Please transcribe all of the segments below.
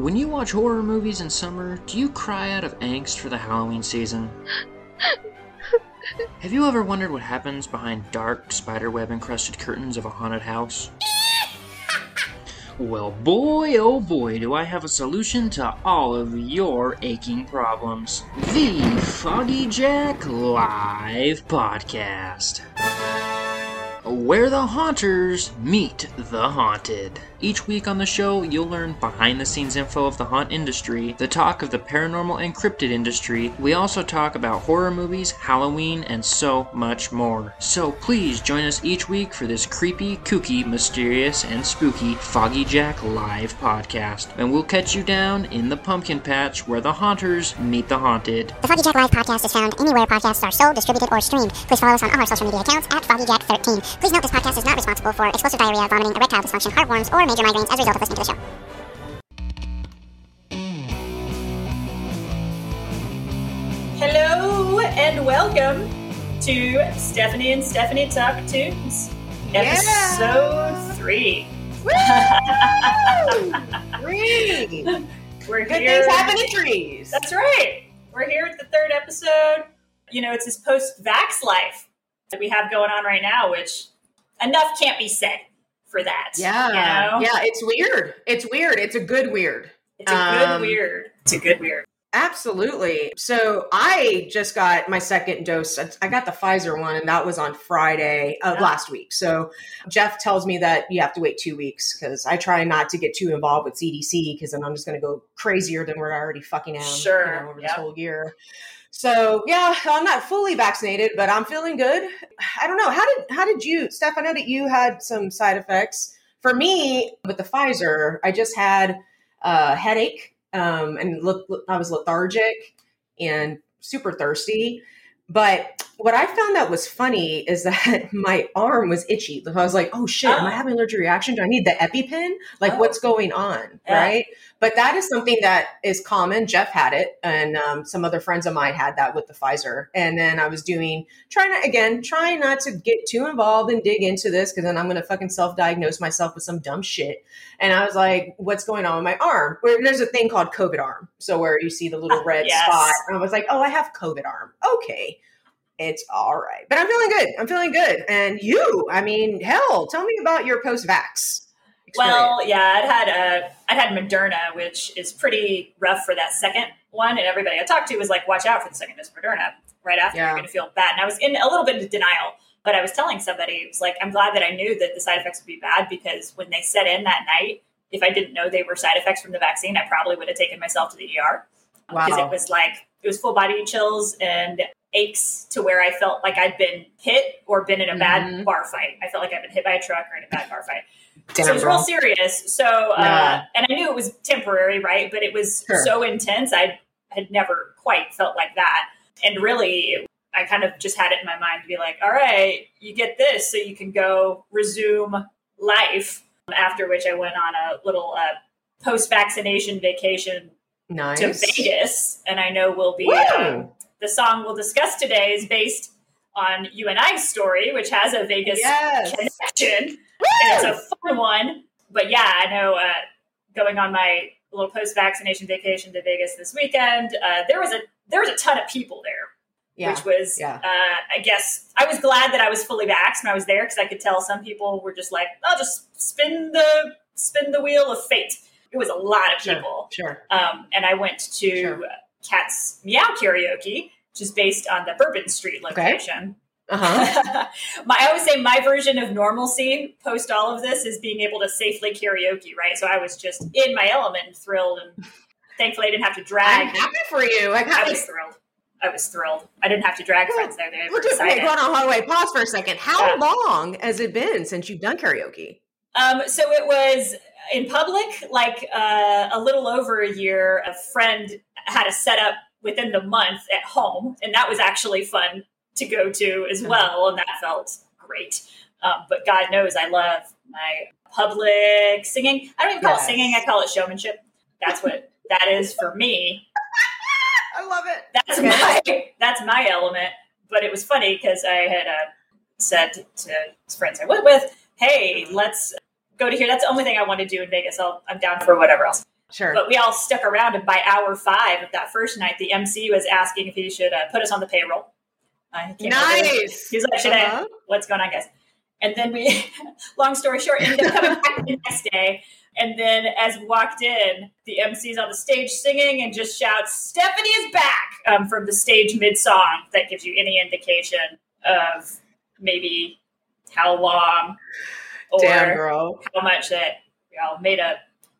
When you watch horror movies in summer, do you cry out of angst for the Halloween season? Have you ever wondered what happens behind dark, spiderweb encrusted curtains of a haunted house? Well, boy, oh boy, do I have a solution to all of your aching problems. The Foggy Jack Live Podcast. Where the haunters meet the haunted. Each week on the show, you'll learn behind the scenes info of the haunt industry, the talk of the paranormal and cryptid industry. We also talk about horror movies, Halloween, and so much more. So please join us each week for this creepy, kooky, mysterious, and spooky Foggy Jack live podcast. And we'll catch you down in the pumpkin patch where the haunters meet the haunted. The Foggy Jack Live podcast is found anywhere podcasts are sold, distributed, or streamed. Please follow us on all our social media accounts at FoggyJack13. Please note this podcast is not responsible for explosive diarrhea, vomiting, erectile dysfunction, heartworms, or major migraines as a result of listening to the show. Hello and welcome to Stephanie and Stephanie Talk Tunes, episode three. Three. We're Good here. things happen in trees. That's right. We're here at the third episode. You know, it's this post-vax life that we have going on right now, which enough can't be said for that. Yeah, you know? yeah. It's weird. It's weird. It's a good weird. It's a good Um, weird. It's a good weird. Absolutely. So I just got my second dose. I got the Pfizer one, and that was on Friday of Yeah. last week. So Jeff tells me that you have to wait two weeks because I try not to get too involved with CDC because then I'm just going to go crazier than we're already fucking am. Sure. you know, over this whole year. So yeah, I'm not fully vaccinated, but I'm feeling good. I don't know how did how did you, Steph? I know that you had some side effects. For me, with the Pfizer, I just had a headache um, and look, I was lethargic and super thirsty. But what I found that was funny is that my arm was itchy. I was like, "Oh shit, am I Oh. having an allergic reaction? Do I need the EpiPen? Like, Oh. what's going on?" Yeah. Right? But that is something that is common. Jeff had it, and um, some other friends of mine had that with the Pfizer. And then I was doing trying to again trying not to get too involved and dig into this because then I'm going to fucking self diagnose myself with some dumb shit. And I was like, "What's going on with my arm?" Where there's a thing called COVID arm, so where you see the little red Yes. spot. And I was like, "Oh, I have COVID arm. Okay." It's all right. But I'm feeling good. I'm feeling good. And you, I mean, hell, tell me about your post vax. Well, yeah, I'd had uh, I'd had Moderna, which is pretty rough for that second one, and everybody I talked to was like, "Watch out for the second dose of Moderna." Right after, Yeah. you're going to feel bad, and I was in a little bit of denial. But I was telling somebody, it was like, I'm glad that I knew that the side effects would be bad because when they set in that night, if I didn't know they were side effects from the vaccine, I probably would have taken myself to the ER because Wow. it was like it was full body chills and aches to where I felt like I'd been hit or been in a bad Mhm. bar fight. I felt like I'd been hit by a truck or in a bad bar fight Damn, so it was real serious. So, uh, Yeah. and I knew it was temporary, right? But it was Sure. so intense. I had never quite felt like that. And really, I kind of just had it in my mind to be like, all right, you get this so you can go resume life. After which, I went on a little uh, post vaccination vacation nice. to Vegas. And I know we'll be! The song we'll discuss today is based on you and I's story, which has a Vegas Yes. connection and it's a fun one. But yeah, I know uh, going on my little post vaccination vacation to Vegas this weekend, uh, there was a there was a ton of people there, Yeah. which was Yeah. uh, I guess I was glad that I was fully vaxxed when I was there because I could tell some people were just like, I'll just spin the spin the wheel of fate. It was a lot of Sure. people, Sure. um, and I went to Sure. Cat's Meow Karaoke, which is based on the Bourbon Street location. Okay. location. Uh huh. my, I always say my version of normalcy post all of this is being able to safely karaoke, right? So I was just in my element and thrilled, and thankfully I didn't have to I'm drag. happy for you. I I was thrilled. I was thrilled. I didn't have to drag Well, friends there. They were wait, hold on, hold on, pause for a second. How Yeah. long has it been since you've done karaoke? Um, so it was in public, like uh, a little over a year. A friend had a setup within the month at home, and that was actually fun to go to as well, and that felt great. Um, but God knows I love my public singing. I don't even call Yes. it singing; I call it showmanship. That's what that is for me. I love it. That's Okay. my that's my element. But it was funny because I had uh, said to friends I went with, "Hey, let's go to here. That's the only thing I want to do in Vegas. I'll, I'm down for whatever else." Sure. But we all stuck around, and by hour five of that first night, the MC was asking if he should uh, put us on the payroll. I came over. nice. He's like, "Should Uh-huh. I? What's going on, guys?" And then we, long story short, ended up coming back the next day. And then, as we walked in, the MC's on the stage singing and just shouts, "Stephanie is back!" Um, from the stage mid song. That gives you any indication of maybe how long or Damn, how much that we all made a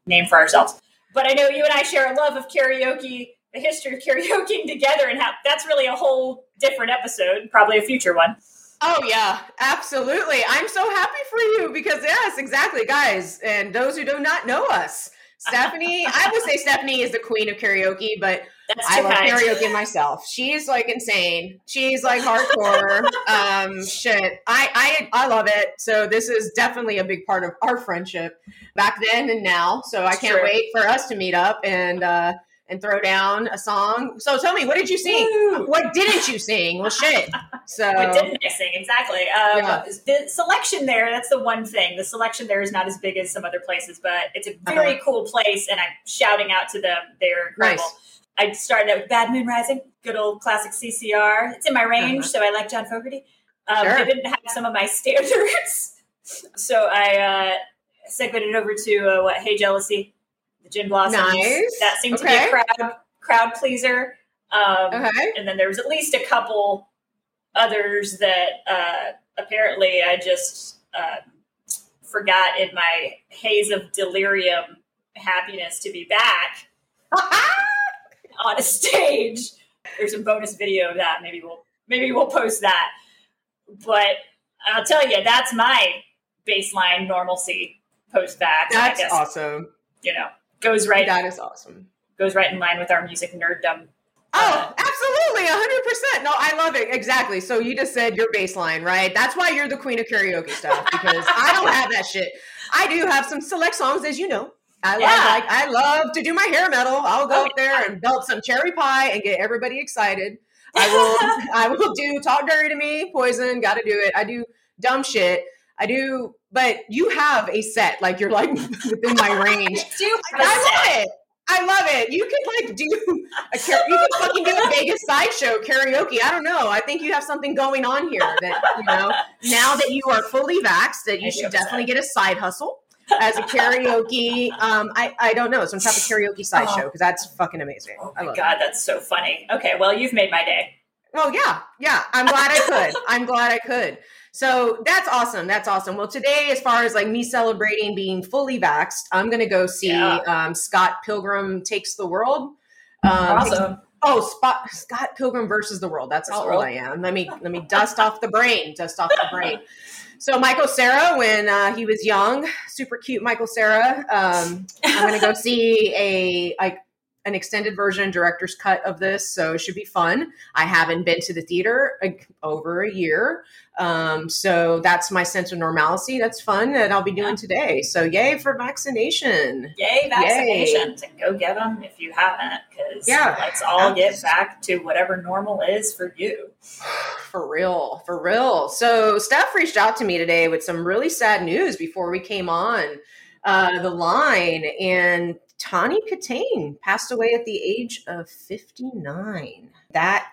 name for ourselves. But I know you and I share a love of karaoke, the history of karaokeing together, and how that's really a whole different episode, probably a future one. Oh yeah, absolutely. I'm so happy for you because yes, exactly, guys. And those who do not know us, Stephanie, I would say Stephanie is the queen of karaoke, but That's I love kind. karaoke myself. She's like insane. She's like hardcore. um, shit. I, I I love it. So this is definitely a big part of our friendship back then and now. So I can't Sure. wait for us to meet up and uh and throw down a song. So tell me, what did you sing? Woo. What didn't you sing? Well shit. So What didn't I sing? Exactly. Um, Yeah. The selection there, that's the one thing. The selection there is not as big as some other places, but it's a very Uh-huh. cool place, and I'm shouting out to them. They're incredible. Nice. I started out with Bad Moon Rising, good old classic CCR. It's in my range, so I like John Fogerty. Um, Uh-huh. Sure. They didn't have some of my standards, so I uh, segued it over to uh, what? Hey Jealousy, the Gin Blossoms. Nice. That seemed to be a crowd crowd pleaser. Um, Okay. and then there was at least a couple others that uh, apparently I just uh, forgot in my haze of delirium happiness to be back on a stage. There's a bonus video of that. Maybe we'll maybe we'll post that. But I'll tell you, that's my baseline normalcy post back. That's guess awesome. you know goes right That is awesome. goes right in line with our music nerddom. Oh, uh, absolutely, hundred percent. No, I love it exactly. So you just said your baseline, right? That's why you're the queen of karaoke stuff because I don't have that shit. I do have some select songs, as you know. I love, Yeah. like, I love to do my hair metal. I'll go Oh, up there and belt some cherry pie and get everybody excited. I will, I will do talk dirty to me, poison. Got to do it. I do dumb shit. I do, but you have a set. Like you're like within my range. Do I love it. I love it. You could like do a you could fucking do a Vegas sideshow karaoke. I don't know. I think you have something going on here that you know. Now that you are fully vaxxed, that you do should definitely get a side hustle as a karaoke. Um, I I don't know some type of karaoke sideshow because that's fucking amazing. Oh my god, that's so funny. Okay, well you've made my day. Well, yeah, yeah. I'm glad I could. I'm glad I could. So that's awesome. That's awesome. Well, today, as far as like me celebrating being fully vaxxed, I'm going to go see Yeah. um, Scott Pilgrim Takes the World. Um, awesome. Oh, Spot, Scott Pilgrim versus the World. That's how the old world. I am. Let me let me dust off the brain. Dust off the brain. So Michael Cera, when uh, he was young, super cute Michael Cera. Um, I'm gonna go see a like an extended version, director's cut of this, so it should be fun. I haven't been to the theater like, over a year, um, so that's my sense of normalcy. That's fun that I'll be doing today. So yay for vaccination! Yay, vaccinations and go get them if you haven't, because Yeah. let's all get back to whatever normal is for you. For real, for real. So Steph reached out to me today with some really sad news before we came on uh, the line, and Tawny Kitaen passed away at the age of 59. That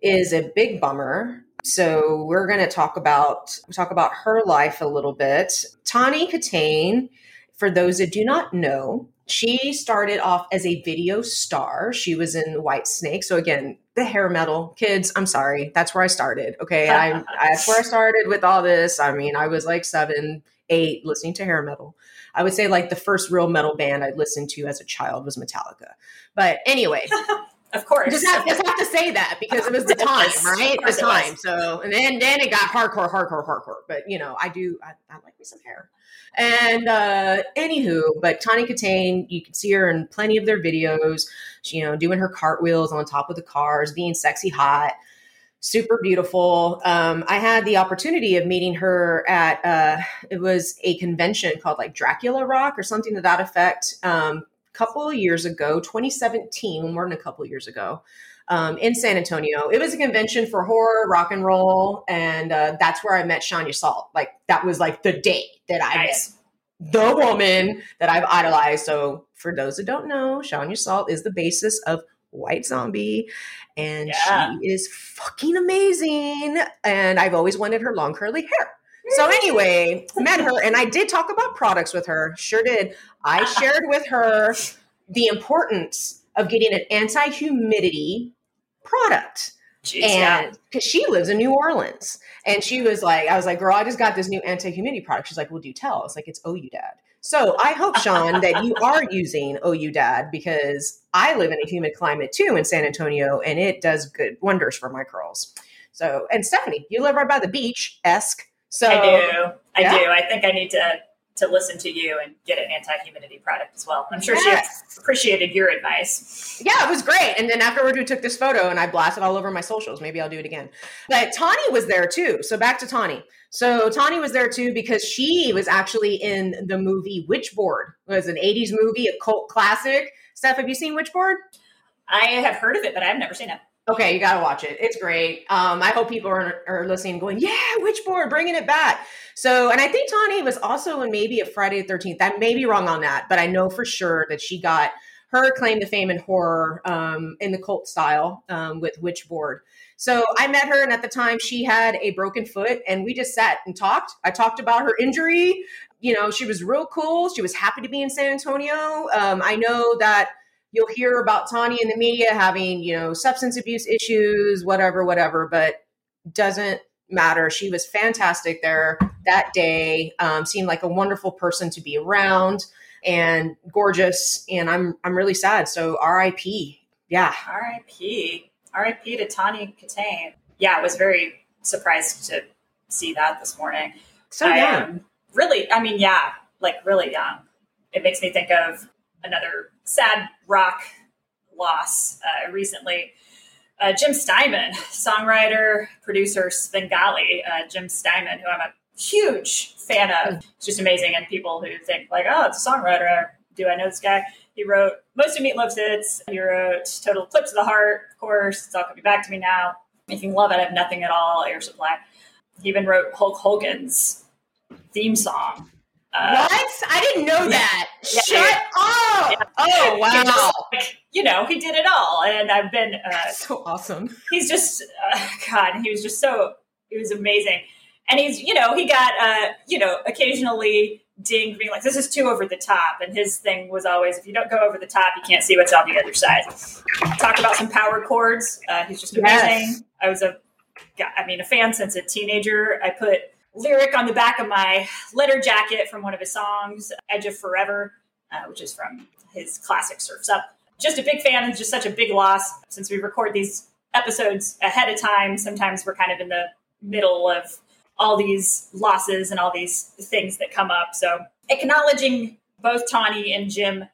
is a big bummer. So we're going to talk about talk about her life a little bit. Tawny Kitaen, for those that do not know, she started off as a video star. She was in Whitesnake. So again, the hair metal kids. I'm sorry, that's where I started. Okay, I that's where I started with all this. I mean, I was like seven, eight, listening to hair metal. I would say like the first real metal band I'd listened to as a child was Metallica. But anyway, Of course. just have, just have to say that because it was the time, right? The time. So and then then it got hardcore, hardcore, hardcore. But you know, I do I, I like me some hair. And uh anywho, but Tawny Kitaen, you can see her in plenty of their videos. She, you know, doing her cartwheels on top of the cars, being sexy hot, super beautiful. Um, I had the opportunity of meeting her at uh it was a convention called like Dracula Rock or something to that effect. Um couple of years ago, 2017, more than a couple of years ago, um, in San Antonio. It was a convention for horror, rock and roll, and uh, that's where I met Sean Yseult. Like that was like the day that I Nice. met the woman that I've idolized. So, for those that don't know, Sean Yseult is the basis of White Zombie, and Yeah. she is fucking amazing. And I've always wanted her long curly hair. So anyway, met her and I did talk about products with her. Sure did. I ah. shared with her the importance of getting an anti-humidity product Jeez, and because she lives in New Orleans, and she was like, I was like, girl, I just got this new anti-humidity product. She's like, well, do you tell. I was like, it's Ouidad. So I hope, Sean, that you are using Ouidad because I live in a humid climate too in San Antonio, and it does good wonders for my curls. So, and Stephanie, you live right by the beach, esque. So I do. I yeah. do. I think I need to to listen to you and get an anti-humidity product as well. I'm sure Yes. she appreciated your advice. Yeah, it was great. And then afterward, we took this photo and I blasted all over my socials. Maybe I'll do it again. But Tawny was there too. So back to Tawny. So Tawny was there too because she was actually in the movie Witchboard. It was an 80s movie, a cult classic. Steph, have you seen Witchboard? I have heard of it, but I've never seen it. Okay, you got to watch it. It's great. Um, I hope people are, are listening, going, yeah, Witchboard, bringing it back. So, and I think Tawny was also in maybe a Friday the 13th. I may be wrong on that, but I know for sure that she got her claim to fame in horror um, in the cult style um, with Witchboard. So I met her, and at the time she had a broken foot, and we just sat and talked. I talked about her injury. You know, she was real cool. She was happy to be in San Antonio. Um, I know that you'll hear about Tawny in the media having, you know, substance abuse issues, whatever, whatever, but doesn't matter. She was fantastic there that day. Um, seemed like a wonderful person to be around and gorgeous. And I'm I'm really sad. So R.I.P. Yeah. R.I.P. R.I.P. to Tawny Kitaen. Yeah, I was very surprised to see that this morning. So young. really, I mean, yeah, like really young. It makes me think of another sad rock loss uh, recently. Uh, Jim Steinman, songwriter, producer, Svengali, uh, Jim Steinman, who I'm a huge fan of. It's just amazing. And people who think, like, oh, it's a songwriter. Do I know this guy? He wrote most of Meatloaf's hits. He wrote Total Eclipse of the Heart, of course. It's all coming back to me now. Making Love Out of Nothing at All, Air Supply. He even wrote Hulk Hogan's theme song. Uh, what? I didn't know that. Yeah. Shut up. Oh, He wow. just, like, you know, he did it all. And I've been, uh, so awesome. he's just, uh, God, he was just so, he was amazing. And he's, you know, he got, uh, you know, occasionally dinged being like, this is too over the top. And his thing was always, if you don't go over the top, you can't see what's on the other side. Talk about some power chords. Uh, he's just amazing. Yes. I was a, I mean, a fan since a teenager. I put lyric on the back of my letter jacket from one of his songs, Edge of Forever, uh, which is from his classic Surfs Up. Just a big fan. and just such a big loss since we record these episodes ahead of time. Sometimes we're kind of in the middle of all these losses and all these things that come up. So acknowledging both Tawny and Jim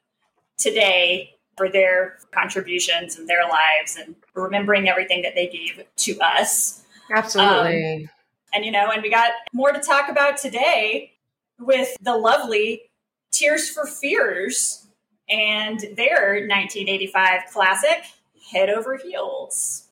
today for their contributions and their lives and remembering everything that they gave to us. Absolutely. And you know, and we got more to talk about today with the lovely Tears for Fears and their 1985 classic Head Over Heels.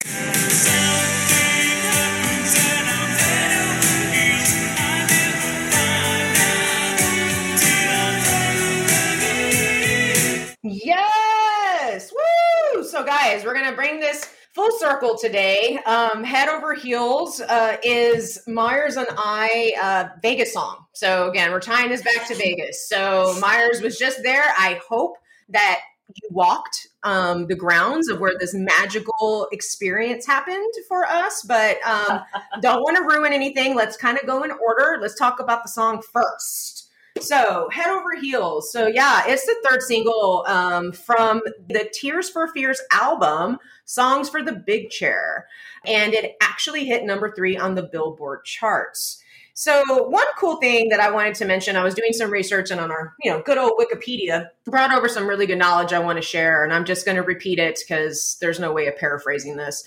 Yes! Woo! So, guys, we're going to bring this full circle today. Um, Head Over Heels uh, is Myers and I uh, Vegas song. So, again, we're tying this back to Vegas. So, Myers was just there. I hope that you walked um, the grounds of where this magical experience happened for us, but um, don't want to ruin anything. Let's kind of go in order. Let's talk about the song first. So, Head Over Heels. So, yeah, it's the third single um, from the Tears for Fears album, Songs for the Big Chair. And it actually hit number three on the Billboard charts. So, one cool thing that I wanted to mention, I was doing some research and on our, you know, good old Wikipedia, brought over some really good knowledge I want to share. And I'm just going to repeat it because there's no way of paraphrasing this.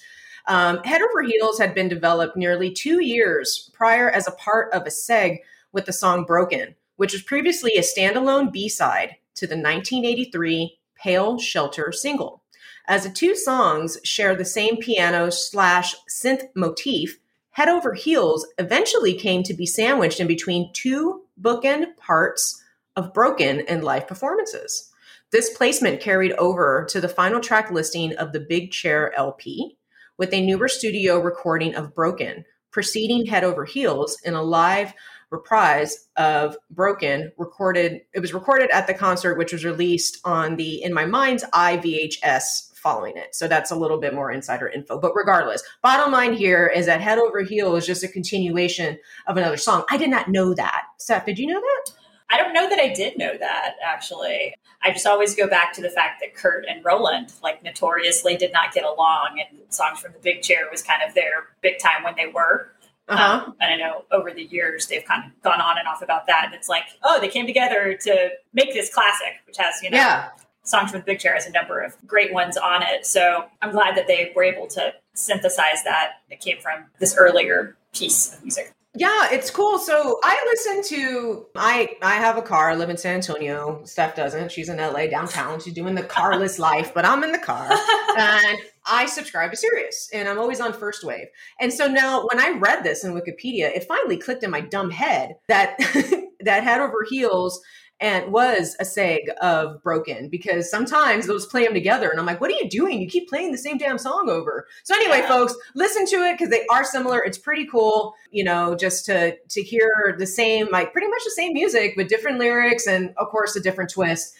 Um, Head Over Heels had been developed nearly two years prior as a part of a seg with the song Broken, which was previously a standalone B side to the 1983 Pale Shelter single. As the two songs share the same piano slash synth motif, Head Over Heels eventually came to be sandwiched in between two bookend parts of Broken and live performances. This placement carried over to the final track listing of the Big Chair LP with a newer studio recording of Broken, preceding Head Over Heels in a live reprise of Broken recorded it was recorded at the concert which was released on the In My Mind's Eye VHS following it. So that's a little bit more insider info. But regardless, bottom line here is that Head Over Heel is just a continuation of another song. I did not know that. Steph, did you know that? I don't know that I did know that actually. I just always go back to the fact that Curt and Roland like notoriously did not get along, and songs from the Big Chair was kind of their big time when they were. Uh-huh. Um, and I know over the years they've kind of gone on and off about that. And it's like, oh, they came together to make this classic, which has you know yeah. songs from the Big Chair has a number of great ones on it. So I'm glad that they were able to synthesize that. It came from this earlier piece of music. Yeah, it's cool. So I listen to I I have a car. I live in San Antonio. Steph doesn't. She's in LA downtown. She's doing the carless life, but I'm in the car. And I subscribe to Sirius and I'm always on first wave. And so now when I read this in Wikipedia, it finally clicked in my dumb head that that head over heels and was a seg of broken because sometimes those play them together and i'm like what are you doing you keep playing the same damn song over so anyway Yeah. folks listen to it because they are similar it's pretty cool you know just to to hear the same like pretty much the same music with different lyrics and of course a different twist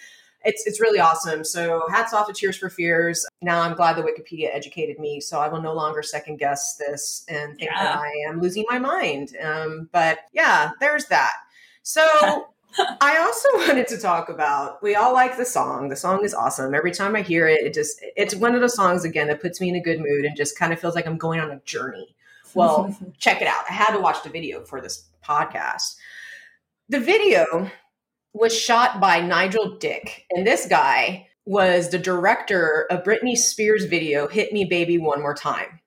it's it's really awesome so hats off to tears for fears now i'm glad that wikipedia educated me so i will no longer second guess this and think that i am losing my mind um, but yeah there's that so I also wanted to talk about we all like the song. The song is awesome. Every time I hear it, it just it's one of those songs again that puts me in a good mood and just kind of feels like I'm going on a journey. Well, check it out. I had to watch the video for this podcast. The video was shot by Nigel Dick, and this guy was the director of Britney Spears' video "Hit Me, Baby, One More Time."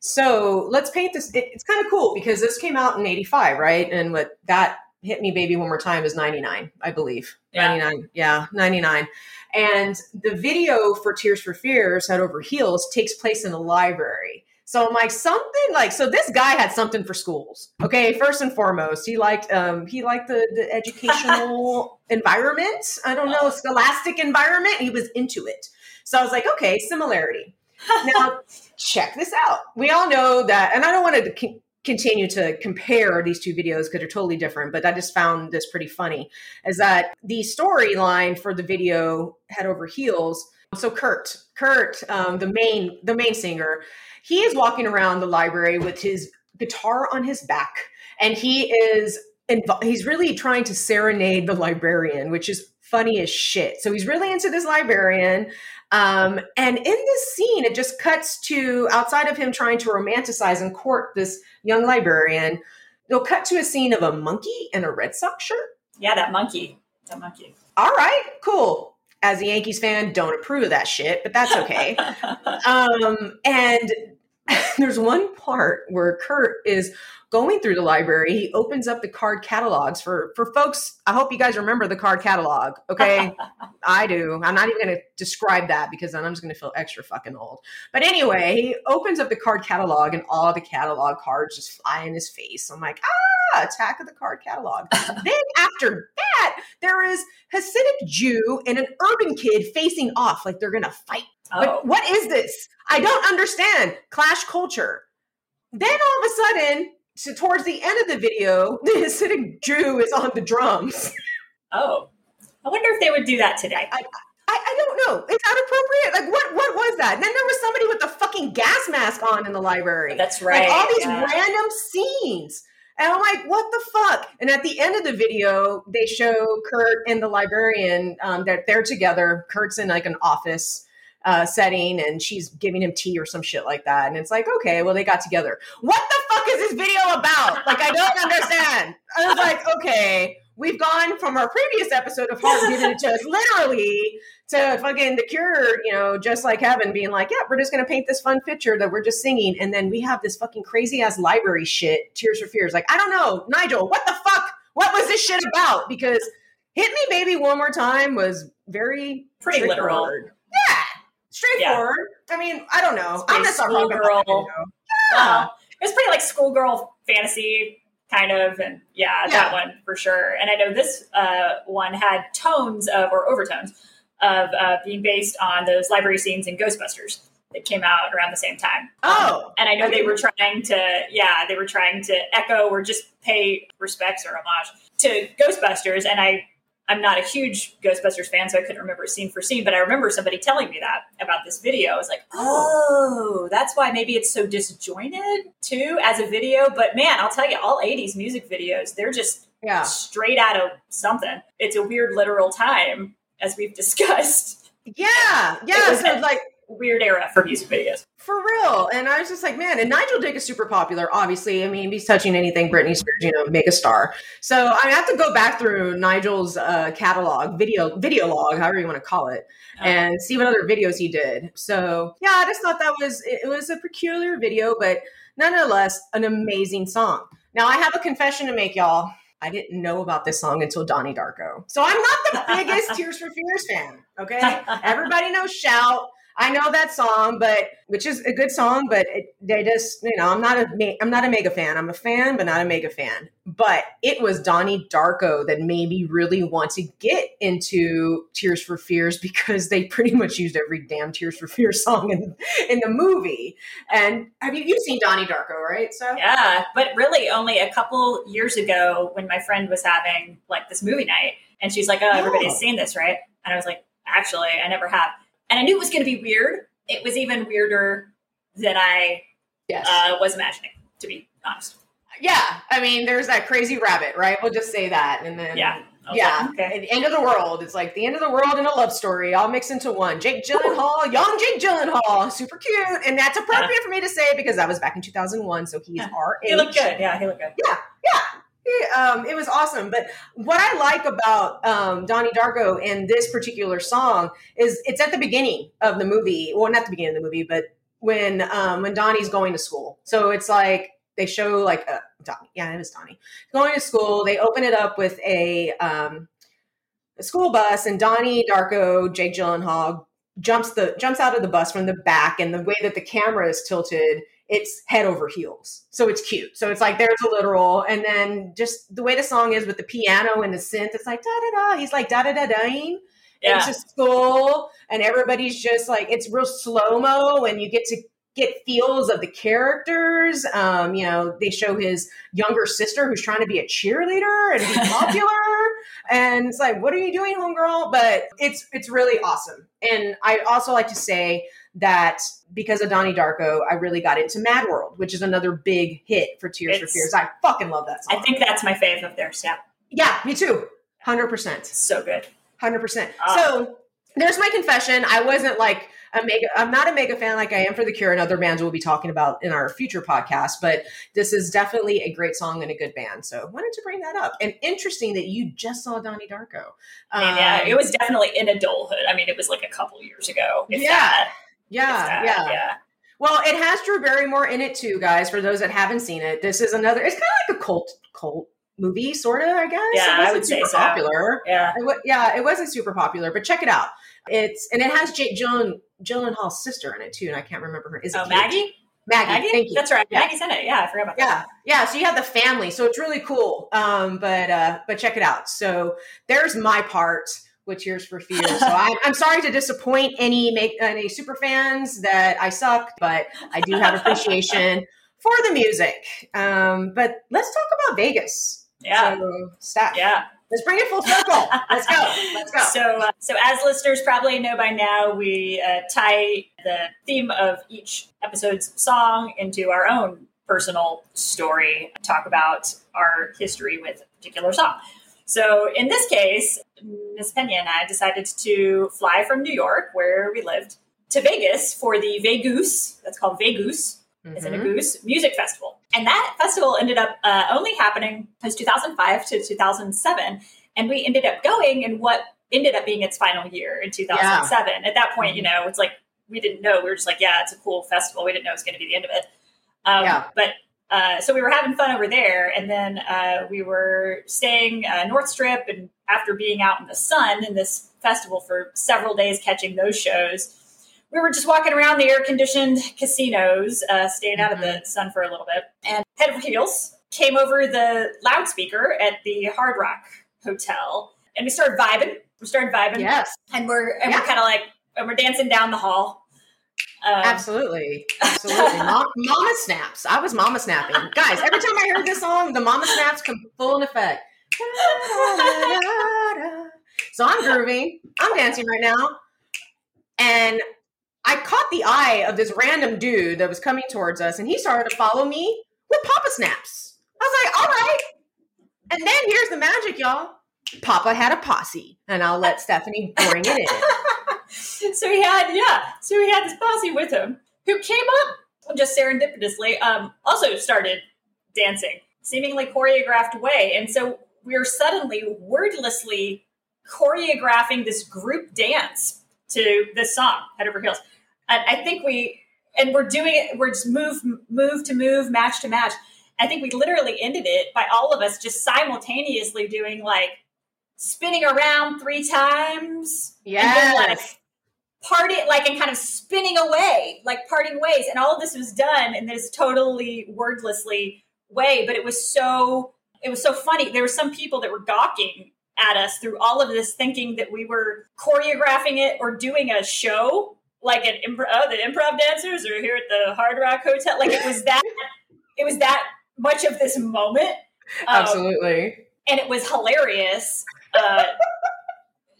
So let's paint this. It, it's kind of cool because this came out in '85, right? And what that "Hit Me, Baby, One More Time" is '99, I believe. Yeah. 99, yeah, 99. And the video for Tears for Fears, Head Over Heels, takes place in a library. So I'm like something like so. This guy had something for schools. Okay, first and foremost, he liked um he liked the the educational environment. I don't know, scholastic environment. He was into it. So I was like, okay, similarity. Now check this out. We all know that, and I don't want to con- continue to compare these two videos because they're totally different. But I just found this pretty funny. Is that the storyline for the video Head Over Heels? So Curt, Curt, um, the main the main singer, he is walking around the library with his guitar on his back, and he is inv- he's really trying to serenade the librarian, which is funny as shit. So he's really into this librarian. Um, and in this scene, it just cuts to outside of him trying to romanticize and court this young librarian. They'll cut to a scene of a monkey in a Red Sox shirt. Yeah, that monkey. That monkey. All right, cool. As a Yankees fan, don't approve of that shit, but that's okay. um, and there's one part where Curt is going through the library. He opens up the card catalogs for for folks. I hope you guys remember the card catalog. Okay, I do. I'm not even going to describe that because then I'm just going to feel extra fucking old. But anyway, he opens up the card catalog and all the catalog cards just fly in his face. I'm like, ah, attack of the card catalog. then after that, there is Hasidic Jew and an urban kid facing off like they're going to fight. Oh, But what is this? I don't understand. Clash culture. Then all of a sudden, so towards the end of the video, the Hasidic Jew is on the drums. oh. I wonder if they would do that today. I, I don't know. Is that appropriate? Like, what what was that? And then there was somebody with a fucking gas mask on in the library. That's right. Like all these yeah. random scenes. And I'm like, what the fuck? And at the end of the video, they show Curt and the librarian um, that they're together. Curt's in like an office uh, setting and she's giving him tea or some shit like that. And it's like, okay, well, they got together. What the fuck is this video about? Like, I don't understand. I was like, okay, we've gone from our previous episode of Heart giving it to us literally to fucking the cure, you know, just like heaven being like, yeah, we're just gonna paint this fun picture that we're just singing, and then we have this fucking crazy ass library shit, Tears for Fears. Like, I don't know, Nigel, what the fuck? What was this shit about? Because Hit Me Baby One More Time was very Pretty literal. Straightforward. Yeah. I mean, I don't know. I'm start schoolgirl. it. Yeah. Well, it was pretty like schoolgirl fantasy kind of, and yeah, Yeah. that one for sure. And I know this uh, one had tones of or overtones of uh, being based on those library scenes in Ghostbusters that came out around the same time. Oh, And I know I they didn't- were trying to, yeah, they were trying to echo or just pay respects or homage to Ghostbusters. And I, I'm not a huge Ghostbusters fan, so I couldn't remember scene for scene. But I remember somebody telling me that about this video. I was like, oh, oh that's why maybe it's so disjointed too as a video. But man, I'll tell you, all '80s music videos, they're just yeah. straight out of something. It's a weird literal time, as we've discussed. Yeah. Yeah. So like Weird era for music videos. for real. And I was just like, man, and Nigel Dick is super popular, obviously. I mean, he's touching anything, Britney Spears, you know, make a star. So I have to go back through Nigel's uh, catalog, video video log, however you want to call it, Oh. and see what other videos he did. So yeah, I just thought that was it it was a peculiar video, but nonetheless, an amazing song. Now I have a confession to make, y'all. I didn't know about this song until Donnie Darko. So I'm not the biggest Tears for Fears fan. Okay. Everybody knows Shout. I know that song, but which is a good song, but it, they just, you know, I'm not a, I'm not a mega fan. I'm a fan, but not a mega fan. But it was Donnie Darko that made me really want to get into Tears for Fears because they pretty much used every damn Tears for Fears song in, in the movie. And have you, you've seen Donnie Darko, right? So Yeah, but really only a couple years ago when my friend was having like this movie night and she's like, Oh, everybody's Oh. seen this, right? And I was like, Actually, I never have. And I knew it was gonna be weird. It was even weirder than I yes. uh, was imagining, to be honest. yeah. I mean, there's that crazy rabbit, right? We'll just say that. And then, Yeah. Yeah, like, okay. the end of the world. It's like the end of the world and a love story all mixed into one. Jake Gyllenhaal, young Jake Gyllenhaal, super cute, and that's appropriate for me to say because that was back in 2001, so he's Yeah. our age. He looked good. Yeah, he looked good. Yeah, yeah, um, it was awesome. But what I like about um, Donnie Darko and this particular song is it's at the beginning of the movie. Well, not the beginning of the movie, but when um, when Donnie's going to school. So it's like they show like uh, Donnie. Yeah, it is Donnie going to school. They open it up with a um, a school bus, and Donnie Darko, Jake Gyllenhaal jumps the jumps out of the bus from the back, and the way that the camera is tilted it's head over heels. So it's cute. So it's like there's a literal, and then just the way the song is with the piano and the synth, it's like da da da. He's like da da da daing Yeah. into school, and everybody's just like it's real slow mo, and you get to get feels of the characters. Um, you know, they show his younger sister who's trying to be a cheerleader and be popular, and it's like, what are you doing, homegirl? But it's it's really awesome. And I also like to say that because of Donnie Darko, I really got into Mad World, which is another big hit for Tears for Fears. I fucking love that song. I think that's my fave of theirs. Yeah. yeah, me too. Hundred percent. So good. Hundred percent. Ah. So there's my confession. I wasn't like a mega. I'm not a mega fan like I am for the Cure and other bands we'll be talking about in our future podcast. But this is definitely a great song and a good band. So wanted to bring that up. And interesting that you just saw Donnie Darko. Mean, yeah, Um, it was definitely in adulthood. I mean, it was like a couple years ago. Yeah. that, yeah, yeah, yeah. Well, it has Drew Barrymore in it too, guys. For those that haven't seen it, this is another. It's kind of like a cult cult movie, sort of. I guess. Yeah, it I wasn't would say super so. popular. Yeah. It yeah, it wasn't super popular, but check it out. It's and it has Jake Gyllen, Gyllenhaal's sister in it too, and I can't remember her. Is it Oh, Maggie? Maggie, Maggie? thank you. That's right. Yeah. Maggie's in it. Yeah, I forgot about that. Yeah, yeah. So you have the family, so it's really cool. Um, but uh, but check it out. So there's my part with Tears for Fears. So I'm, I'm sorry to disappoint any make any super fans that I suck, but I do have appreciation for the music. Um, but let's talk about Vegas. Yeah. So, Steph, Yeah. let's bring it full circle. Let's go. Let's go. So, uh, so as listeners probably know by now, we uh, tie the theme of each episode's song into our own personal story, talk about our history with a particular song. So, in this case, Miss Pena and I decided to fly from New York, where we lived, to Vegas for the Vegas, That's called Vegoose is in a Mhm. Goose Music Festival. And that festival ended up uh, only happening it was 2005 to 2007. And we ended up going in what ended up being its final year in 2007. At that point, you know, it's like we didn't know. We were just like, yeah, it's a cool festival. We didn't know it was going to be the end of it. Um, Yeah. But uh, so we were having fun over there. And then uh, we were staying uh, North Strip. And after being out in the sun in this festival for several days, catching those shows, we were just walking around the air conditioned casinos, uh, staying out of the sun for a little bit, and head over heels came over the loudspeaker at the Hard Rock Hotel, and we started vibing. We started vibing, Yes, and we're and Yeah. we're kind of like and we're dancing down the hall. Um, absolutely, absolutely. Mom, mama snaps. I was mama snapping, guys. Every time I heard this song, the mama snaps come full in effect. So I'm grooving. I'm dancing right now, and I caught the eye of this random dude that was coming towards us, and he started to follow me with Papa snaps. I was like, all right. And then here's the magic, y'all. Papa had a posse, and I'll let Stephanie bring it in. so he had yeah so he had this posse with him who came up just serendipitously um also started dancing seemingly choreographed way. And so we were suddenly wordlessly choreographing this group dance to this song head over heels. And i think we and we're doing it we're just move move to move match to match. I think we literally ended it by all of us just simultaneously doing like spinning around three times Yeah. and then like Yes. like and kind of spinning away like parting ways and all of this was done in this totally wordlessly way but it was so it was so funny there were some people that were gawking at us through all of this thinking that we were choreographing it or doing a show like an improv oh, the improv dancers are here at the hard rock hotel like it was that it was that much of this moment Um, Absolutely. and it was hilarious. Uh,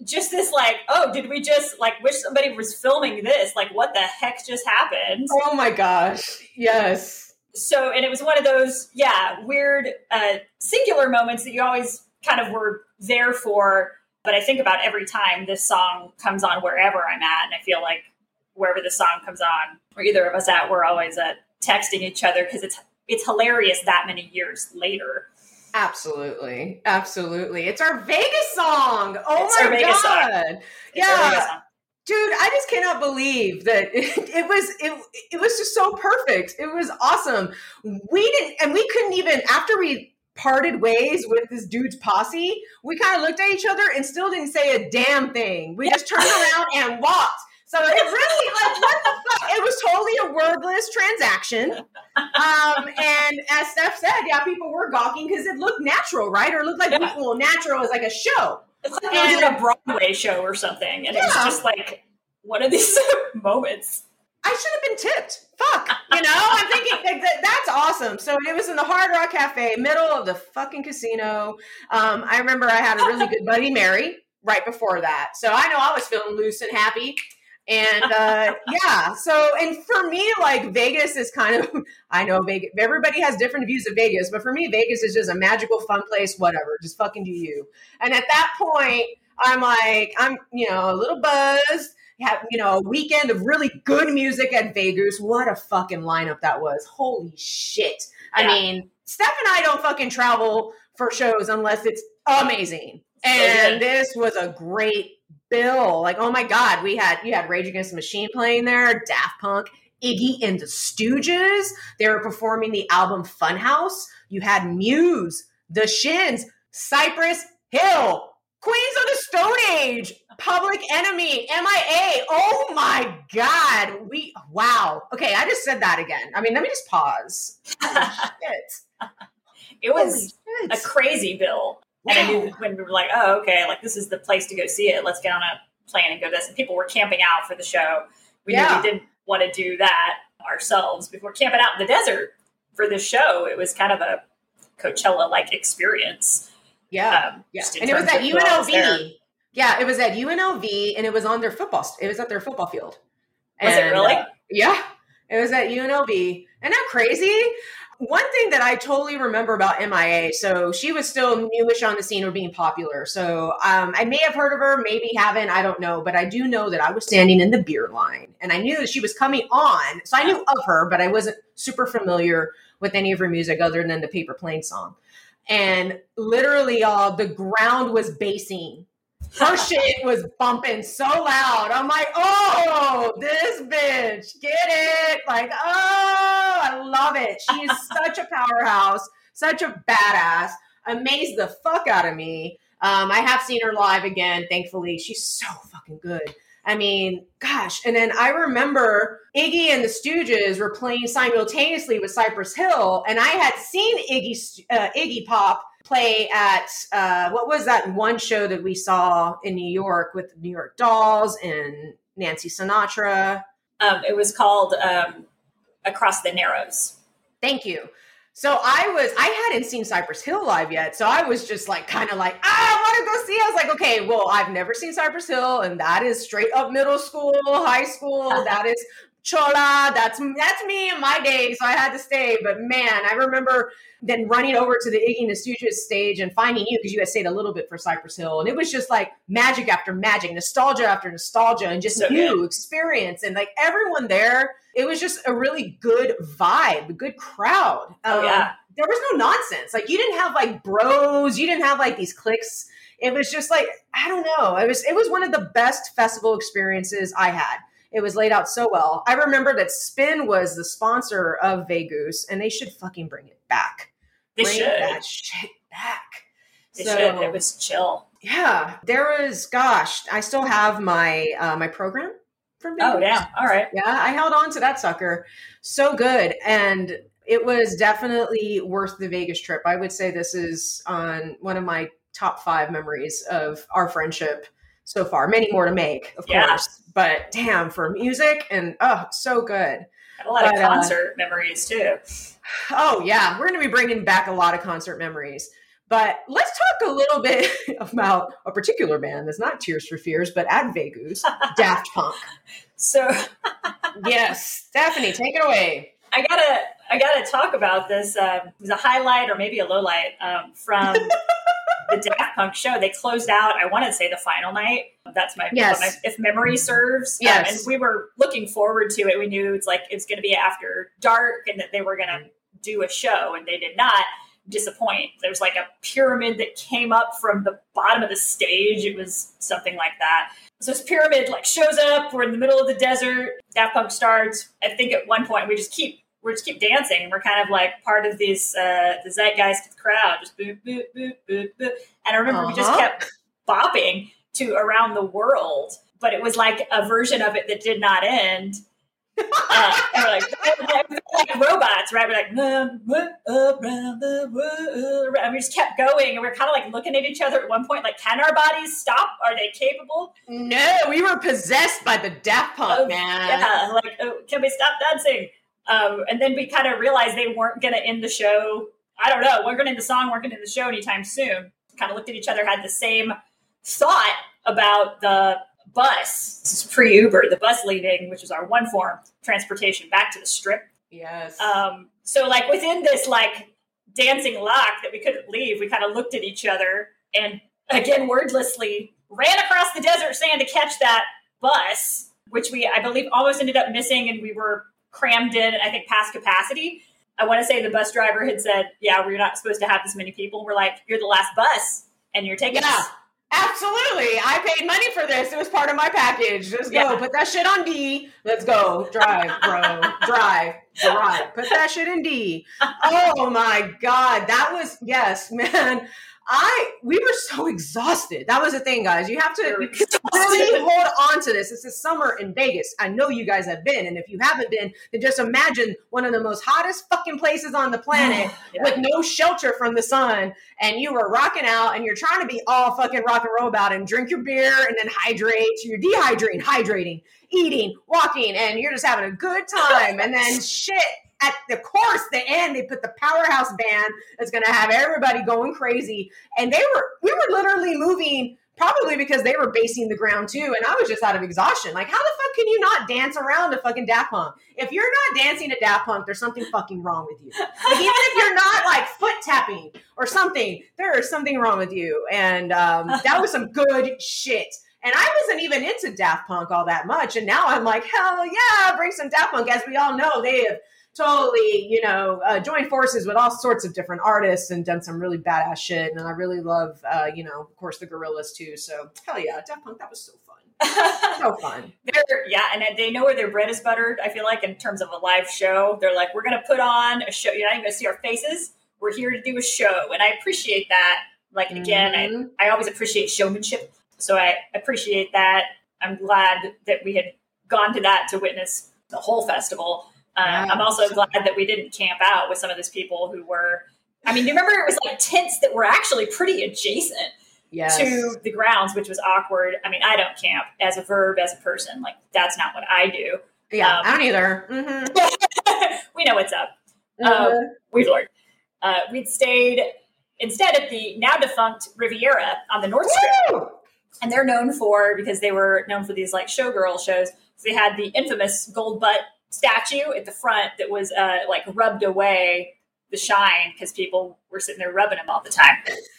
just this, like, oh, did we just like wish somebody was filming this? Like, what the heck just happened? Oh my gosh. Yes. So, and it was one of those, yeah, weird uh, singular moments that you always kind of were there for. But I think about every time this song comes on wherever I'm at, and I feel like wherever the song comes on, or either of us at, we're always uh, texting each other because it's it's hilarious that many years later. Absolutely. Absolutely. It's our Vegas song. Oh It's my our Vegas song. god. Yeah. Dude, I just cannot believe that it, it was it, it was just so perfect. It was awesome. We didn't and we couldn't even after we parted ways with this dude's posse, we kind of looked at each other and still didn't say a damn thing. We just turned around and walked. So it really like what the fuck? It was totally a wordless transaction. Um, and as Steph said, yeah, people were gawking because it looked natural, right? Or it looked like Yeah. well, natural is like a show. It's like were doing a Broadway show or something, and it was just like one of these moments. I should have been tipped. Fuck. You know, I'm thinking like, that, that's awesome. So it was in the Hard Rock Cafe, middle of the fucking casino. Um, I remember I had a really good buddy, Mary, right before that. So I know I was feeling loose and happy. And uh, yeah, so and for me, like Vegas is kind of I know Vegas. Everybody has different views of Vegas, but for me, Vegas is just a magical, fun place. Whatever, just fucking do you. And at that point, I'm like, I'm you know a little buzzed have you know a weekend of really good music at Vegas. What a fucking lineup that was! Holy shit! I Yeah. mean, Steph and I don't fucking travel for shows unless it's amazing, and this was a great bill. Like, oh my god, we had you had Rage Against the Machine playing there, Daft Punk. Iggy and the Stooges. They were performing the album Funhouse. You had Muse, The Shins, Cypress Hill, Queens of the Stone Age, Public Enemy, MIA. Oh my God. We, wow. Okay, I just said that again. I mean, let me just pause. Holy shit. It was a crazy bill, and I knew when we were like, "Oh, okay, like this is the place to go see it. Let's get on a plane and go to this." And people were camping out for the show. We Yeah. knew we didn't want to do that ourselves before camping out in the desert for this show. It was kind of a Coachella like experience. Yeah. Um, Yeah. And it was at of who else there. UNLV. Yeah, it was at UNLV and it was on their football, it was at their football field. Was it And, really? uh, yeah. It was at UNLV. Isn't that crazy? One thing that I totally remember about MIA, so she was still newish on the scene or being popular. So um, I may have heard of her, maybe haven't, I don't know. But I do know that I was standing in the beer line and I knew that she was coming on. So I knew of her, but I wasn't super familiar with any of her music other than the Paper Plane song. And literally, y'all, the ground was basing. Her shit was bumping so loud. I'm like, oh, this bitch, get it? Like, oh, I love it. She's such a powerhouse, such a badass. Amazed the fuck out of me. Um, I have seen her live again, thankfully. She's so fucking good. I mean, gosh. And then I remember Iggy and the Stooges were playing simultaneously with Cypress Hill, and I had seen Iggy uh, Iggy Pop play at uh, what was that one show that we saw in New York with New York Dolls and Nancy Sinatra. Um, it was called um, Across the Narrows. Thank you. So I was, I hadn't seen Cypress Hill live yet. So I was just like, kind of like, ah, I want to go see. I was like, okay, well, I've never seen Cypress Hill, and that is straight up middle school, high school. that is chola. That's that's me in my day. So I had to stay. But man, I remember then running over to the Iggy and Stooges stage and finding you because you had stayed a little bit for Cypress Hill, and it was just like magic after magic, nostalgia after nostalgia, and just So new good. experience. And like everyone there, it was just a really good vibe, a good crowd. Oh, Um, yeah. there was no nonsense. Like you didn't have like bros, you didn't have like these cliques. It was just like I don't know. It was it was one of the best festival experiences I had. It was laid out so well. I remember that Spin was the sponsor of Vegoose, and they should fucking bring it back. They bring should. that shit back. They So- should. It was chill. Yeah, there was. Gosh, I still have my uh, my program from Vegoose. Oh, yeah. All right. Yeah, I held on to that sucker. So good. And it was definitely worth the Vegas trip. I would say this is on one of my top five memories of our friendship so far. Many more to make, of Yeah. course. But damn, for music and oh, so good. Had a lot But, of uh, concert memories too. Oh, yeah, we're going to be bringing back a lot of concert memories. But let's talk a little bit about a particular band that's not Tears for Fears, but at Vegoose, Daft Punk. So Yes, Stephanie, take it away. I gotta I gotta talk about this. Um, it was a highlight or maybe a low light um, from the Daft Punk show. They closed out. I want to say the final night. That's my, Yes. my if memory serves. Um, Yes. and we were looking forward to it. We knew it's like it's going to be after dark and that they were going to do a show, and they did not disappoint. There's like a pyramid that came up from the bottom of the stage. It was something like that. So this pyramid like shows up. We're in the middle of the desert. Daft Punk starts. I think at one point we just keep we just keep dancing. and We're kind of like part of these uh, the zeitgeist of the crowd. Just boop boop boop boop boop. And I remember we just Uh-huh. kept bopping to around the world. But it was like a version of it that did not end. Uh, and we're like, like robots, right? We're like, "Run, run around the world. And we just kept going. And we are kind of like looking at each other at one point, like, can our bodies stop? Are they capable? No, we were possessed by the Daft Punk, Oh, man. Yeah, like, oh, can we stop dancing? Um, and then we kind of realized they weren't going to end the show. I don't know, We're going to end the song, We're going to end the show anytime soon. Kind of looked at each other, had the same thought about the bus. This is pre Uber, the bus leaving, which is our one form transportation back to the strip. Yes. Um, so like within this like dancing lock that we couldn't leave, we kind of looked at each other and again wordlessly ran across the desert sand to catch that bus, which we I believe almost ended up missing, and we were crammed in. I think past capacity. I want to say the bus driver had said, "Yeah, we're not supposed to have this many people." We're like, "You're the last bus, and you're taking Yeah. us." Absolutely. I paid money for this. It was part of my package. Let's go. Yeah. Put that shit on D. Let's go. Drive, bro. Drive. Drive. Put that shit in D. Oh my God. That was, yes, man. I, we were so exhausted. That was the thing, guys. You have to really hold on to this. It's the summer in Vegas. I know you guys have been. And if you haven't been, then just imagine one of the most hottest fucking places on the planet Yeah. with no shelter from the sun and you were rocking out and you're trying to be all fucking rock and roll about it and drink your beer and then hydrate. So you're dehydrating, hydrating, eating, walking, and you're just having a good time. and then shit. At the course, the end, they put the powerhouse band that's going to have everybody going crazy. And they were, we were literally moving probably because they were basing the ground too. And I was just out of exhaustion. Like, how the fuck can you not dance around to fucking Daft Punk? If you're not dancing to Daft Punk, there's something fucking wrong with you. Like, even if you're not like foot tapping or something, there is something wrong with you. And um, that was some good shit. And I wasn't even into Daft Punk all that much. And now I'm like, hell yeah, bring some Daft Punk. As we all know, they have totally, you know, uh, joined forces with all sorts of different artists and done some really badass shit. And I really love, uh, you know, of course, the Gorillaz too. So hell yeah, Daft Punk, that was so fun. So fun. They're yeah, and they know where their bread is buttered. I feel like in terms of a live show, they're like, we're gonna put on a show. You're not even gonna see our faces. We're here to do a show, and I appreciate that. Like again, Mhm. I I always appreciate showmanship, so I appreciate that. I'm glad that we had gone to that to witness the whole festival. Uh, Yeah. I'm also glad that we didn't camp out with some of those people who were. I mean, you remember it was like tents that were actually pretty adjacent Yes. to the grounds, which was awkward. I mean, I don't camp as a verb, as a person. Like, that's not what I do. yeah, um, I don't either. Mm-hmm. we know what's up. Um, we've learned. Uh, we'd stayed instead at the now defunct Riviera on the North Strip. Woo! and they're known for because they were known for these like showgirl shows. So they had the infamous gold butt statue at the front that was uh, like rubbed away the shine because people were sitting there rubbing them all the time.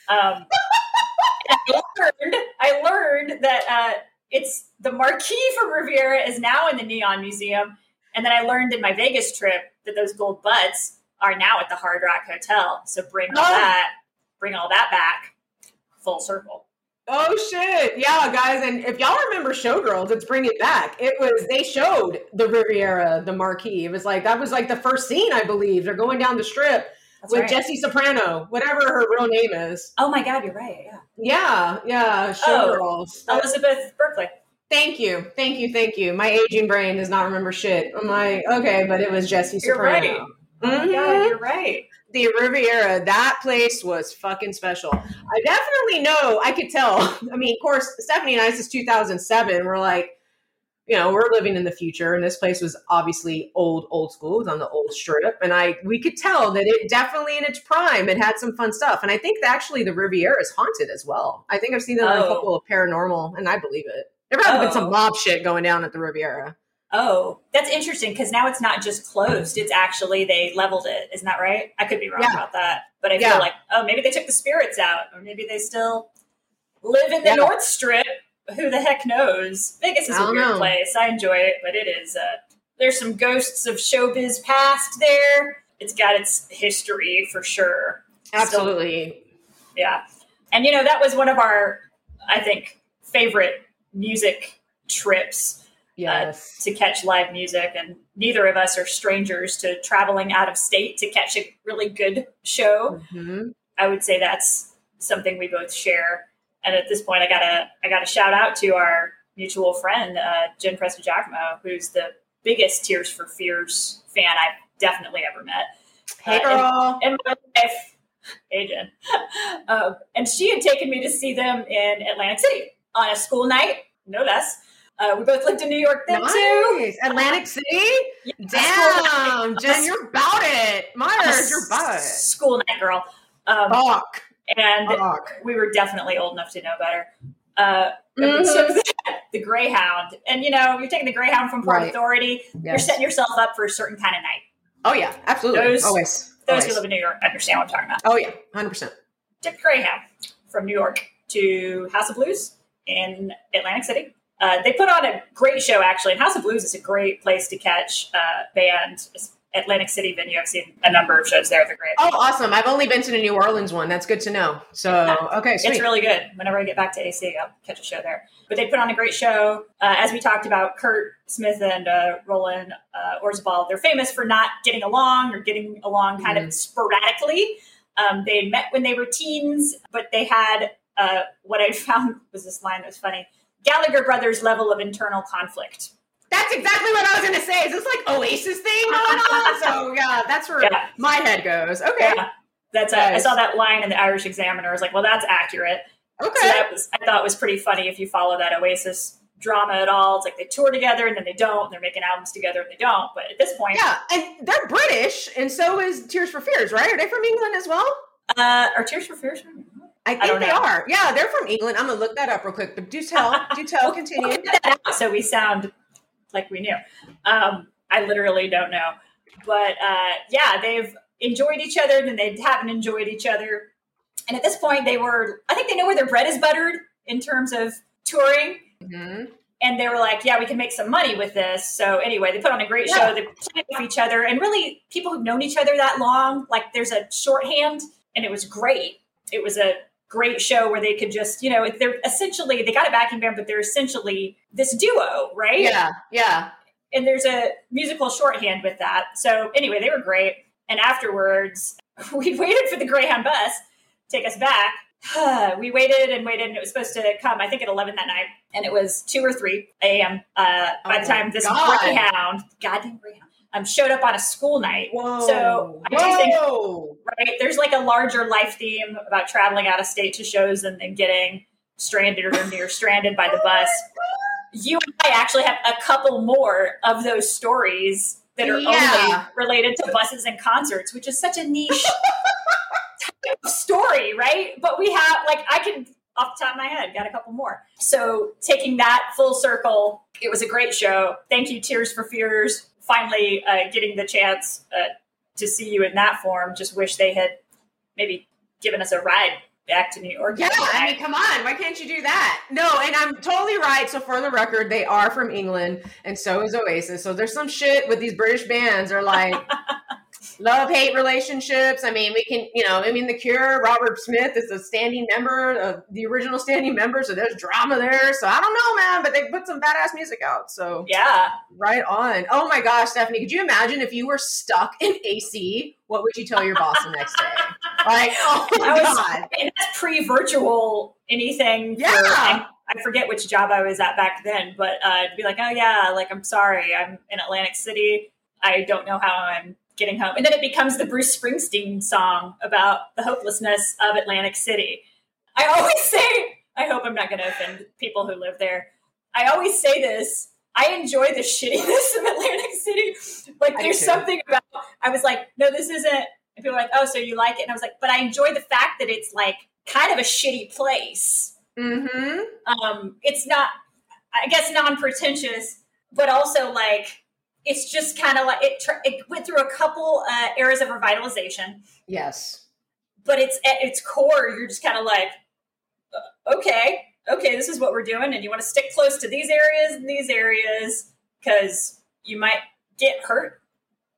Um, I learned, I learned that uh, it's the marquee from Riviera is now in the Neon Museum, and then I learned in my Vegas trip that those gold butts are now at the Hard Rock Hotel. So bring all Oh. that, bring all that back, full circle. Oh shit! Yeah, guys, and if y'all remember Showgirls, let's bring it back. It was they showed the Riviera, the marquee. It was like that was like the first scene, I believe. They're going down the strip That's with right. Jessie Spano, whatever her real name is. Oh my God, you're right. Yeah. Yeah, yeah, Oh. Showgirls. Elizabeth Berkley. Thank you, thank you, thank you. My aging brain does not remember shit. I'm like, okay, but it was Jessie Spano. You're right. Oh my. God, mm-hmm. you're right. The Riviera, that place was fucking special. I definitely know, I could tell. I mean, of course, Stephanie and I, since 2007, we're like, you know, we're living in the future, and this place was obviously old, old school. It was on the old strip, and I we could tell that it definitely in its prime, it had some fun stuff. And I think that actually the Riviera is haunted as well. I think I've seen that on a Oh. couple of paranormal, and I believe it. There might have been some Oh. mob shit going down at the Riviera. Oh, that's interesting because now it's not just closed; it's actually they leveled it. Isn't that right? I could be wrong Yeah. about that, but I Yeah. feel like oh, maybe they took the spirits out, or maybe they still live in the Yeah. North Strip. Who the heck knows? Vegas is a weird know. place. I enjoy it, but it is. Uh, there's some ghosts of showbiz past there. It's got its history for sure. Absolutely. Yeah. And you know, that was one of our, I think, favorite music trips yes. to catch live music. And neither of us are strangers to traveling out of state to catch a really good show. Mhm. I would say that's something we both share. And at this point, I gotta I gotta shout out to our mutual friend uh, Jen Presta Giacomo, who's the biggest Tears for Fears fan I've definitely ever met. Hey, Uh, and- girl. and my wife, Adrian. Um, and she had taken me to see them in Atlantic City on a school night, no less. Uh, we both lived in New York then too. Atlantic City? Yeah, a school night. Damn, Jen, you're about it. Myers, you're about it. School night, girl. Um, Fuck. and Fuck. we were definitely old enough to know better. Uh, Mhm. we took the, Greyhound, and you know, you're taking the Greyhound from Port Right. Authority. You're setting yourself up for a certain kind of night. Oh, yeah, absolutely. Those- Always. Those Always. who live in New York understand what I'm talking about. Oh, yeah, 100%. took Greyhound from New York to House of Blues in Atlantic City. Uh, they put on a great show, actually. And House of Blues is a great place to catch uh, band. Atlantic City venue. I've seen a number of shows there. They're great. Oh, awesome. I've only been to the New Orleans one. That's good to know. So, okay, sweet. It's really good. Whenever I get back to AC, I'll catch a show there. But they put on a great show. Uh, as we talked about, Curt Smith and uh, Roland uh, Orzabal, they're famous for not getting along or getting along kind of sporadically. Um, they had met when they were teens, but they had uh, what I found was this line that was funny Gallagher brothers level of internal conflict. That's exactly what I was going to say. Is this like Oasis thing going on? so, yeah, that's where Yeah. my head goes. Okay. Yeah. That's uh, I saw that line in the Irish Examiner. I was like, well, that's accurate. Okay. So that was I thought was pretty funny if you follow that Oasis drama at all. It's like they tour together and then they don't. And they're making albums together and they don't. But at this point, yeah, and they're British, and so is Tears for Fears, right? Are they from England as well? uh, are Tears for Fears? I think don't they know. are. Yeah, they're from England. I'm gonna look that up real quick. But do tell, do tell, continue. We'll get that out so we sound like we knew. Um, I literally don't know, but uh, yeah, they've enjoyed each other, and they haven't enjoyed each other, and at this point, they were. I think they know where their bread is buttered in terms of touring. Mhm. and they were like, "Yeah, we can make some money with this." So anyway, they put on a great Yeah. show. They played off each other, and really, people who've known each other that long, like there's a shorthand, and it was great. It was a great show where they could just, you know, they're essentially they got a backing band, but they're essentially this duo, right? Yeah, yeah. And there's a musical shorthand with that. So anyway, they were great. And afterwards, we waited for the Greyhound bus to take us back. we waited and waited, and it was supposed to come, I think, at 11 that night. And it was 2 or 3 a.m. Uh, by Oh the time this God. Greyhound, goddamn Greyhound, um, showed up on a school night. Whoa. So I do think right? There's like a larger life theme about traveling out of state to shows and then getting stranded or near stranded by the bus. You and I actually have a couple more of those stories that are Yeah. only related to buses and concerts, which is such a niche type of story, right? But we have like I can off the top of my head got a couple more. So taking that full circle, it was a great show. Thank you, Tears for Fears. Finally, uh, getting the chance uh, to see you in that form. Just wish they had maybe given us a ride back to New York. Yeah, I mean, come on. Why can't you do that? No, and I'm totally right. So, for the record, they are from England, and so is Oasis. So, there's some shit with these British bands are like love hate relationships. I mean, we can, you know, I mean, The Cure, Robert Smith is a standing member of the original standing member. So, there's drama there. So, I don't know, man, but they put some badass music out. So, yeah, right on. Oh my gosh, Stephanie, could you imagine if you were stuck in AC? What would you tell your boss the next day? Like, oh my I was- God. and that's pre-virtual anything. for- Yeah. I forget which job I was at back then, but uh, to be like, oh yeah, like I'm sorry, I'm in Atlantic City. I don't know how I'm getting home, and then it becomes the Bruce Springsteen song about the hopelessness of Atlantic City. I always say, I hope I'm not going to offend people who live there. I always say this. I enjoy the shittiness of Atlantic City. Like, there's something about. I was like, no, this isn't. And people were like, oh, so you like it? And I was like, but I enjoy the fact that it's like kind of a shitty place. Mm-hmm. Um, it's not, I guess, non-pretentious, but also like it's just kind of like it. It went through a couple uh, eras of revitalization, Yes. but it's at its core, you're just kind of like, uh, okay, okay, this is what we're doing, and you want to stick close to these areas and these areas because you might get hurt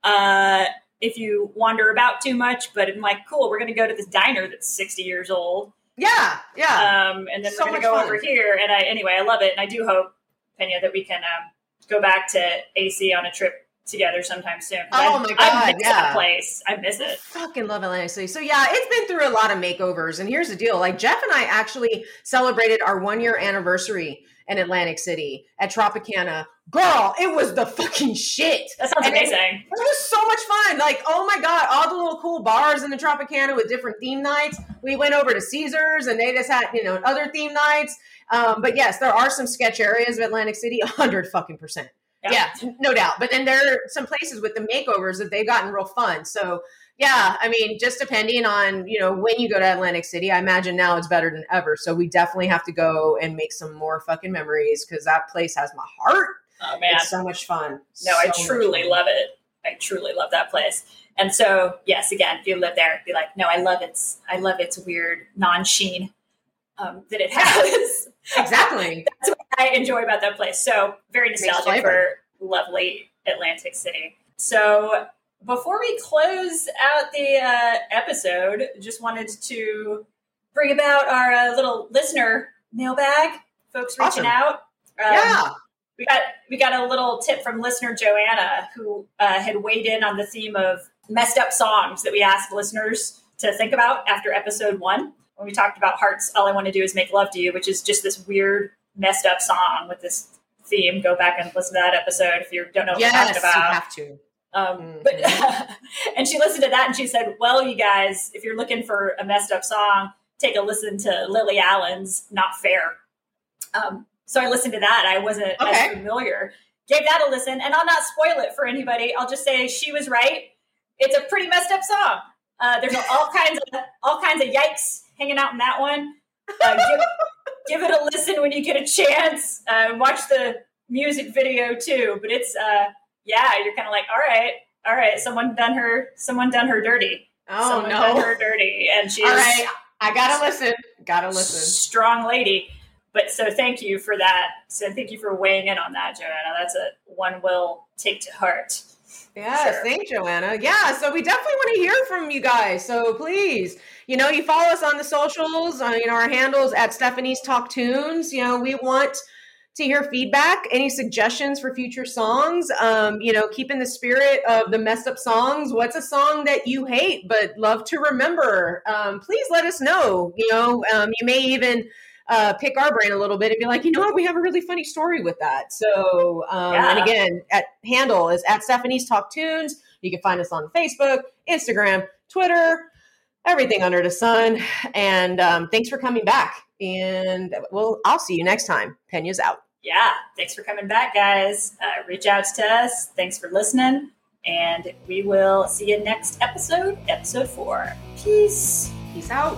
uh, if you wander about too much. But I'm like, cool, we're going to go to this diner that's 60 years old, Yeah. Yeah. um, and then So we're going to go fun. over here. And I, anyway, I love it, and I do hope, Pena, that we can um, go back to AC on a trip together sometime soon. Oh I, my I God, miss yeah. that place. I miss I it. fucking love Atlantic City. So yeah, it's been through a lot of makeovers. And here's the deal: like Jeff and I actually celebrated our one year anniversary in Atlantic City at Tropicana. Girl, it was the fucking shit. That sounds And amazing. It was so much fun. Like, oh my God, all the little cool bars in the Tropicana with different theme nights. We went over to Caesars and they just had, you know, other theme nights. Um, but yes, there are some sketch areas of Atlantic City, a hundred fucking percent. Yeah. Yeah. no doubt. But then there are some places with the makeovers that they've gotten real fun. So yeah, I mean, just depending on, you know, when you go to Atlantic City, I imagine now it's better than ever. So we definitely have to go and make some more fucking memories because that place has my heart. Oh man. It's so much fun. No, I So much truly love it. I truly love that place. And so, yes, again, if you live there, be like, no, I love its, I love its weird non-sheen um, that it has. Exactly. That's what I enjoy about that place. So very nostalgic for lovely Atlantic City. So before we close out the uh, episode, just wanted to bring about our uh, little listener mailbag. Folks reaching Awesome. out. Um, yeah. we got we got a little tip from listener Joanna who uh, had weighed in on the theme of messed up songs that we asked listeners to think about after episode one when we talked about hearts. All I want to do is make love to you, which is just this weird messed up song with this theme. Go back and listen to that episode if you don't know what we Yes, talked you have to. Um, Mhm. But and she listened to that and she said, "Well, you guys, if you're looking for a messed up song, take a listen to Lily Allen's "Not Fair." Um, so I listened to that. I wasn't Okay. as familiar. Gave that a listen, and I'll not spoil it for anybody. I'll just say she was right. It's a pretty messed up song. Uh, there's all kinds of all kinds of yikes hanging out in that one. Uh, give, give it a listen when you get a chance. Uh, watch the music video too. But it's uh, yeah, you're kind of like, all right, all right, someone done her, someone done her dirty. Oh someone done no. her dirty, and she's All right. I gotta listen. Gotta listen. strong lady. But so thank you for that. So thank you for weighing in on that, Joanna. That's a one will take to heart. Yes, Sure. thanks, Joanna. Yeah, so we definitely want to hear from you guys. So please, you know, you follow us on the socials, on you know, our handles at Stephanie's Talk Tunes. You know, we want to hear feedback, any suggestions for future songs. Um, you know, keeping the spirit of the messed up songs. What's a song that you hate but love to remember? Um, please let us know. You know, um, you may even uh, pick our brain a little bit and be like, you know what, we have a really funny story with that. So, um, yeah. and again, at handle is at Stephanie's Talk Tunes. You can find us on Facebook, Instagram, Twitter, everything under the sun. And um, thanks for coming back. And well, I'll see you next time. Penya's out yeah, thanks for coming back, guys. Uh, reach out to us. Thanks for listening. And we will see you next episode, episode four. Peace. Peace out.